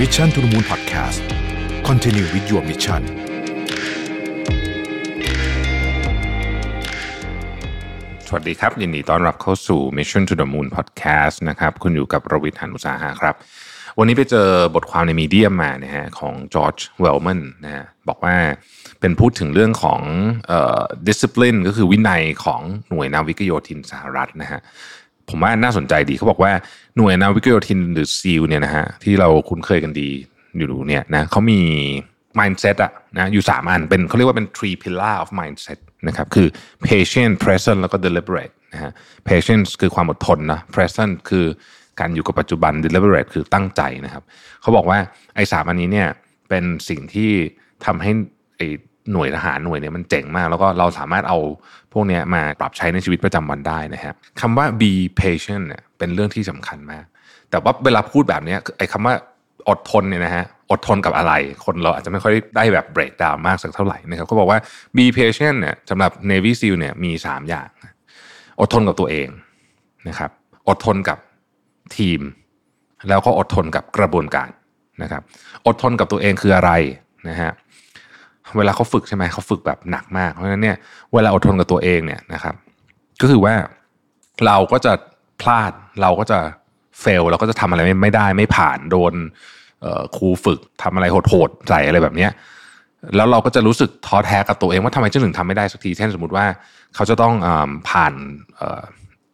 Mission to the Moon Podcast Continue with your mission สวัสดีครับ ยินดีต้อนรับเข้าสู่ Mission to the Moon Podcast นะครับ คุณอยู่กับรวิทย์หันุสาหะครับ วันนี้ไปเจอบทความในมีเดียมมานะฮะของจอร์จเวลแมนนะฮะบอกว่าเป็นพูดถึงเรื่องของเอ่อ discipline ก็คือวินัยของหน่วยนาวิกโยธินสหรัฐนะฮะ ผมว่าน่าสนใจดีเขาบอกว่าหน่วยนาวิกโยธินหรือ SEAL เนี่ยนะฮะที่เราคุ้นเคยกันดีอยู่เนี่ยนะเขามี mindset อะนะอยู่สามอันเป็นเขาเรียกว่าเป็น three pillar of mindset นะครับคือ patient present แล้วก็ deliberate นะฮะ patience คือความอดทนนะ present คือการอยู่กับปัจจุบัน deliberate คือตั้งใจนะครับเขาบอกว่าไอ้สามอันนี้เนี่ยเป็นสิ่งที่ทำให้ไอ้ หน่วยทหารหน่วยเนี่ยมันเจ๋งมาก แล้วก็เราสามารถเอาพวกเนี้ยมาปรับใช้ในชีวิตประจำวันได้นะครับคำว่า be patient เนี่ยเป็นเรื่องที่สำคัญมาก แต่ว่าเวลาพูดแบบเนี้ยไอ้คำว่าอดทนเนี่ยนะฮะอดทนกับอะไร คนเราอาจจะไม่ค่อยได้แบบ break down มากสักเท่าไหร่นะครับเขาบอกว่า be patient เนี่ยสำหรับ Navy SEAL เนี่ยมี 3 อย่าง อดทนกับตัวเองนะครับ อดทนกับทีม แล้วก็อดทนกับกระบวนการนะครับ อดทนกับตัวเองคืออะไรนะฮะ เวลาเขาฝึกใช่ไหมเขาฝึกแบบหนักมาก เพราะฉะนั้นเนี่ยเวลาอดทนกับตัวเองเนี่ยนะครับ ก็คือว่าเราก็จะพลาดเราก็จะเฟลเราก็จะทำอะไรไม่ได้ไม่ผ่านโดนครูฝึกทำอะไรโหดๆใส่อะไรแบบเนี้ยแล้วเราก็จะรู้สึกท้อแท้กับตัวเองว่าทำไมฉันถึงทำไม่ได้สักทีเช่นสมมติว่าเขาจะต้องอผ่าน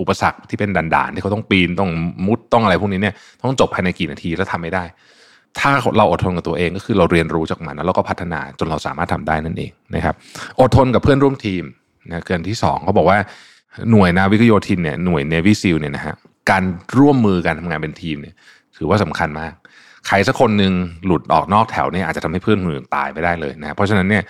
อุปสรรคที่เป็นด่านๆที่เขาต้องปีนต้องมุดต้องอะไรพวกนี้เนี่ยต้องจบภายในกี่นาทีแล้วทำไม่ได้ ถ้าเราอดทนกับตัวเองก็คือเราเรียนรู้จากมันแล้วเราก็พัฒนาจนเราสามารถทำได้นั่นเองนะครับ อดทนกับเพื่อนร่วมทีมนะเกินที่สองเขาบอกว่าหน่วยนาวิกโยธินเนี่ยหน่วยเนวิซิลเนี่ยนะฮะการร่วมมือการทำงานเป็นทีมเนี่ย ถือว่าสำคัญมากใครสักคนหนึ่งหลุดออกนอกแถวเนี่ยอาจจะทำให้เพื่อนคนอื่นตายไปได้เลยนะเพราะฉะนั้นเนี่ย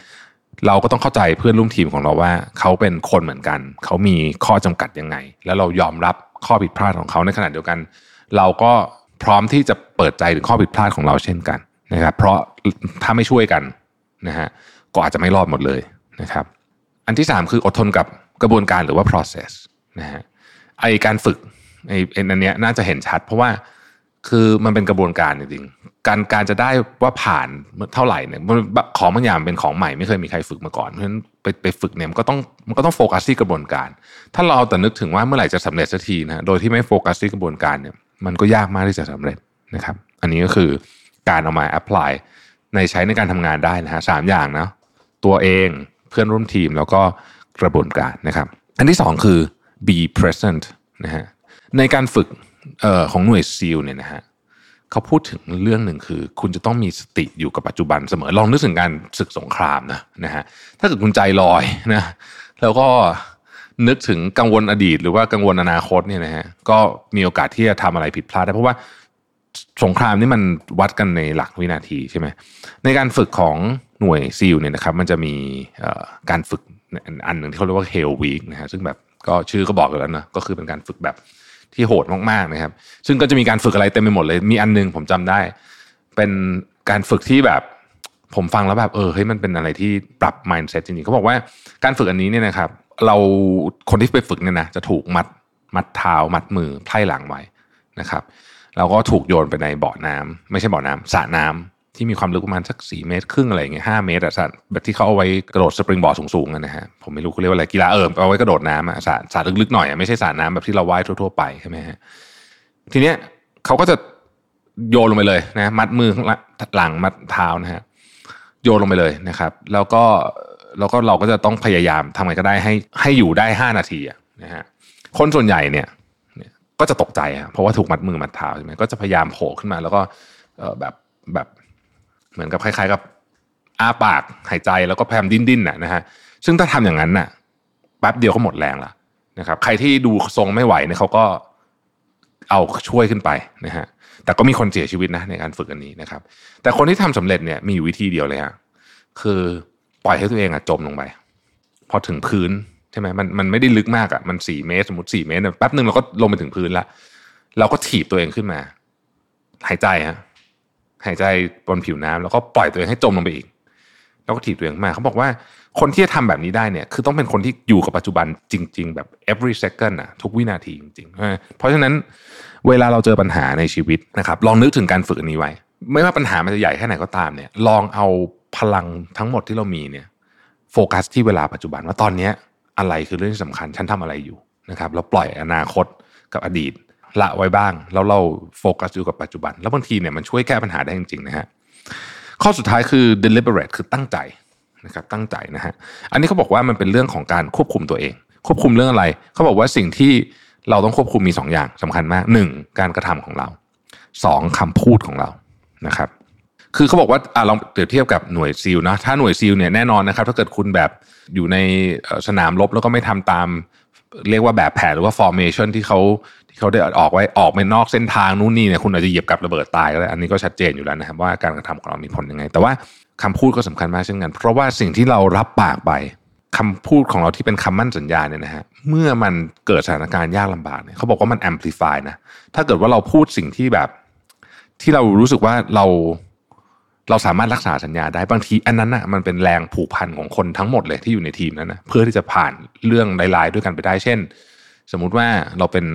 เราก็ต้องเข้าใจเพื่อนร่วมทีมของเราว่า เขาเป็นคนเหมือนกัน เขามีข้อจำกัดยังไง แล้วเรายอมรับข้อผิดพลาดของเขาในขณะเดียวกัน เราก็ พร้อมที่จะเปิดใจถึงข้อผิดพลาดของเราเช่นกันนะครับ เพราะถ้าไม่ช่วยกันนะฮะก็อาจจะไม่รอดหมดเลยนะครับ อันที่สามคืออดทนกับกระบวนการหรือว่า process นะฮะไอการฝึกไอไอ้อันเนี้ยน่าจะเห็นชัด เพราะว่าคือมันเป็นกระบวนการจริงๆการการจะได้ว่าผ่านเท่าไหร่เนี่ยของบางอย่างเป็นของใหม่ไม่เคยมีใครฝึกมาก่อนเพราะฉะนั้นไปไปฝึกเนี่ยมันก็ต้องมันก็ต้องโฟกัสที่กระบวนการ ถ้าเราเอาแต่นึกถึงว่าเมื่อไหร่จะสำเร็จสักทีนะฮะโดยที่ไม่โฟกัสที่กระบวนการเนี่ย มันก็ยากมากที่จะสำเร็จนะครับ อันนี้ก็คือการเอามา apply ในใช้ในการทำงานได้นะฮะสามอย่างนะตัวเองเพื่อนร่วมทีมแล้วก็กระบวนการนะครับ อันที่สองคือ be present นะฮะในการฝึกออของหน่วยซีลเนี่ยนะฮะเขาพูดถึงเรื่องหนึ่งคือ คุณจะต้องมีสติอยู่กับปัจจุบันเสมอลองนึกถึงการศึกสงครามนะนะฮะถ้าเกิดคุณใจลอยนะแล้วก็ นึกถึงกังวลอดีต หรือว่ากังวลอนาคตเนี่ยนะฮะก็มีโอกาสที่จะทำอะไรผิดพลาดได้เพราะว่าสงครามนี่มันวัดกันในหลักวินาทีใช่ไหมในการฝึกของหน่วยซีลเนี่ยนะครับ มันจะมีการฝึกอันหนึ่งที่เขาเรียกว่า Hell Week นะฮะซึ่งแบบก็ชื่อก็บอกอยู่แล้วนะก็คือเป็นการฝึกแบบที่โหดมากๆนะครับ ซึ่งก็จะมีการฝึกอะไรเต็มไปหมดเลย มีอันนึงผมจำได้ เป็นการฝึกที่แบบ ผมฟังแล้วแบบเออเฮ้ยมันเป็นอะไรที่ปรับ mindset จริงๆเขาบอกว่าการฝึกอันนี้เนี่ยนะครับ เราคนที่ไปฝึกเนี่ยนะจะถูกมัดมัดเท้ามัดมือไพ่หลังไว้นะครับเราก็ถูกโยนไปในบ่อน้ำไม่ใช่บ่อน้ำสระน้ำที่มีความลึกประมาณสักสี่เมตรครึ่งอะไรอย่างเงี้ยห้าเมตรอะสระแบบที่เขาเอาไว้กระโดดสปริงบอร์ดสูงๆกันนะฮะผมไม่รู้เขาเรียกว่าอะไรกีฬาเออเอาไว้กระโดดน้ำอะสระสระลึกๆหน่อยอะไม่ใช่สระน้ำแบบที่เราว่ายทั่วๆไปใช่ไหมฮะทีเนี้ยเขาก็จะโยนลงไปเลยนะมัดมือหลังมัดเท้านะฮะโยนลงไปเลยนะครับ แล้วก็ แล้วก็เราก็จะต้องพยายามทำไงก็ได้ให้ให้อยู่ได้ห้านาทีนะฮะคนส่วนใหญ่เนี่ยก็จะตกใจเพราะว่าถูกมัดมือมัดเท้าใช่ไหมก็จะพยายามโผล่ขึ้นมา แล้วก็แบบแบบเหมือนกับคล้ายๆกับอ้าปากหายใจแล้วก็พยายามดิ้นดิ้นนะฮะซึ่งถ้าทำอย่างนั้นน่ะแป๊บเดียวก็หมดแรงละนะครับ ใครที่ดูทรงไม่ไหวเนี่ยเขาก็เอาช่วยขึ้นไปนะฮะแต่ก็มีคนเสียชีวิตนะในการฝึกอันนี้นะครับ แต่คนที่ทำสำเร็จเนี่ยมีอยู่วิธีเดียวเลยฮะคือ ปล่อยให้ตัวเองอะจมลงไป พอถึงพื้นใช่ไหมมันมันไม่ได้ลึกมากอะมันสี่เมตรสมมติสี่เมตรแป๊บหนึ่งเราก็ลงไปถึงพื้นละเราก็ถีบตัวเองขึ้นมา หายใจฮะหายใจบนผิวน้ำแล้วก็ปล่อยตัวเองให้จมลงไปอีก แล้วก็ถีบตัวเองมาเขาบอกว่าคนที่จะทำแบบนี้ได้เนี่ย คือต้องเป็นคนที่อยู่กับปัจจุบันจริง ๆ แบบ every second อะทุกวินาทีจริงๆเพราะฉะนั้นเวลาเราเจอปัญหาในชีวิตนะครับ ลองนึกถึงการฝึกอันนี้ไว้ ไม่ว่าปัญหามันจะใหญ่แค่ไหนก็ตามเนี่ย ลองเอา พลังทั้งหมดที่เรามีเนี่ยโฟกัสที่เวลาปัจจุบันว่าตอนนี้อะไรคือเรื่องที่สำคัญฉันทำอะไรอยู่นะครับแล้วปล่อยอนาคตกับอดีตละไว้บ้าง แล้วเราโฟกัสอยู่กับปัจจุบัน แล้วบางทีเนี่ยมันช่วยแก้ปัญหาได้จริงๆนะฮะข้อสุดท้ายคือ deliberate คือตั้งใจนะครับตั้งใจนะฮะอันนี้เขาบอกว่ามันเป็นเรื่องของการควบคุมตัวเอง ควบคุมเรื่องอะไรเขาบอกว่าสิ่งที่เราต้องควบคุมมี 2ออย่างสำคัญมาก 1. การกระทำของเรา 2. คำพูดของเรานะครับ คือเขาบอกว่าอ่าลองเปรียบเทียบกับหน่วยซีลนะถ้าหน่วยซีลเนี่ยแน่นอนนะครับ ถ้าเกิดคุณแบบอยู่ในสนามรบแล้วก็ไม่ทำตาม เรียกว่าแบบแผนหรือว่า formation ที่เขาที่เขาได้ออกไว้ออกไปนอกเส้นทางนู่นนี่เนี่ยคุณอาจจะเหยียบกับระเบิดตายก็ได้อันนี้ก็ชัดเจนอยู่แล้วนะครับว่าการกระทำของเรามีผลยังไง แต่ว่าคำพูดก็สำคัญมากเช่นกัน เพราะว่าสิ่งที่เรารับปากไปคำพูดของเราที่เป็นคำมั่นสัญญาเนี่ยนะฮะเมื่อมันเกิดสถานการณ์ยากลำบากเนี่ยเขาบอกว่ามัน amplify นะถ้าเกิดว่าเราพูดสิ่งที่แบบ ที่เรารู้สึกว่าเรา เราสามารถรักษาสัญญาได้บางที อันนั้นน่ะมันเป็นแรงผูกพันของคนทั้งหมดเลยที่อยู่ในทีมนั้นนะเพื่อที่จะผ่านเรื่องร้ายๆด้วยกันไปได้ เช่น สมมุติว่าเราเป็น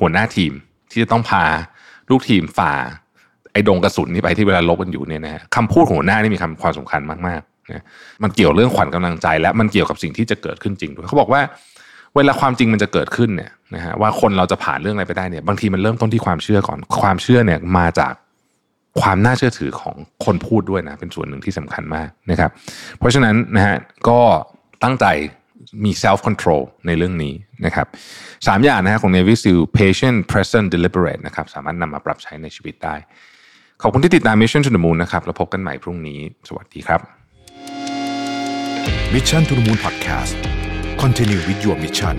หัวหน้าทีมที่จะต้องพาลูกทีมฝ่า ไอ้ดงกระสุนที่ไปที่เวลาลบกันอยู่เนี่ยนะฮะคำพูดหัวหน้านี่มีคำความสำคัญมากๆนะมันเกี่ยวเรื่องขวัญกำลังใจ และมันเกี่ยวกับสิ่งที่จะเกิดขึ้นจริงด้วยเขาบอกว่าเวลาความจริงมันจะเกิดขึ้นเนี่ยนะฮะว่าคนเราจะผ่านเรื่องอะไรไปได้เนี่ยบางทีมันเริ่มต้นที่ความเชื่อก่อนความเชื่อเนี่ยมาจาก ความน่าเชื่อถือของคนพูดด้วยนะเป็นส่วนหนึ่งที่สำคัญมากนะครับ เพราะฉะนั้นนะฮะก็ตั้งใจมี self control ในเรื่องนี้นะครับสามอย่างนะฮะของ Navy SEAL patient present deliberate นะครับสามารถนำมาปรับใช้ในชีวิตได้ ขอบคุณที่ติดตาม Mission to the Moon นะครับ แล้วพบกันใหม่พรุ่งนี้ สวัสดีครับ Mission to the Moon Podcast Continue with your mission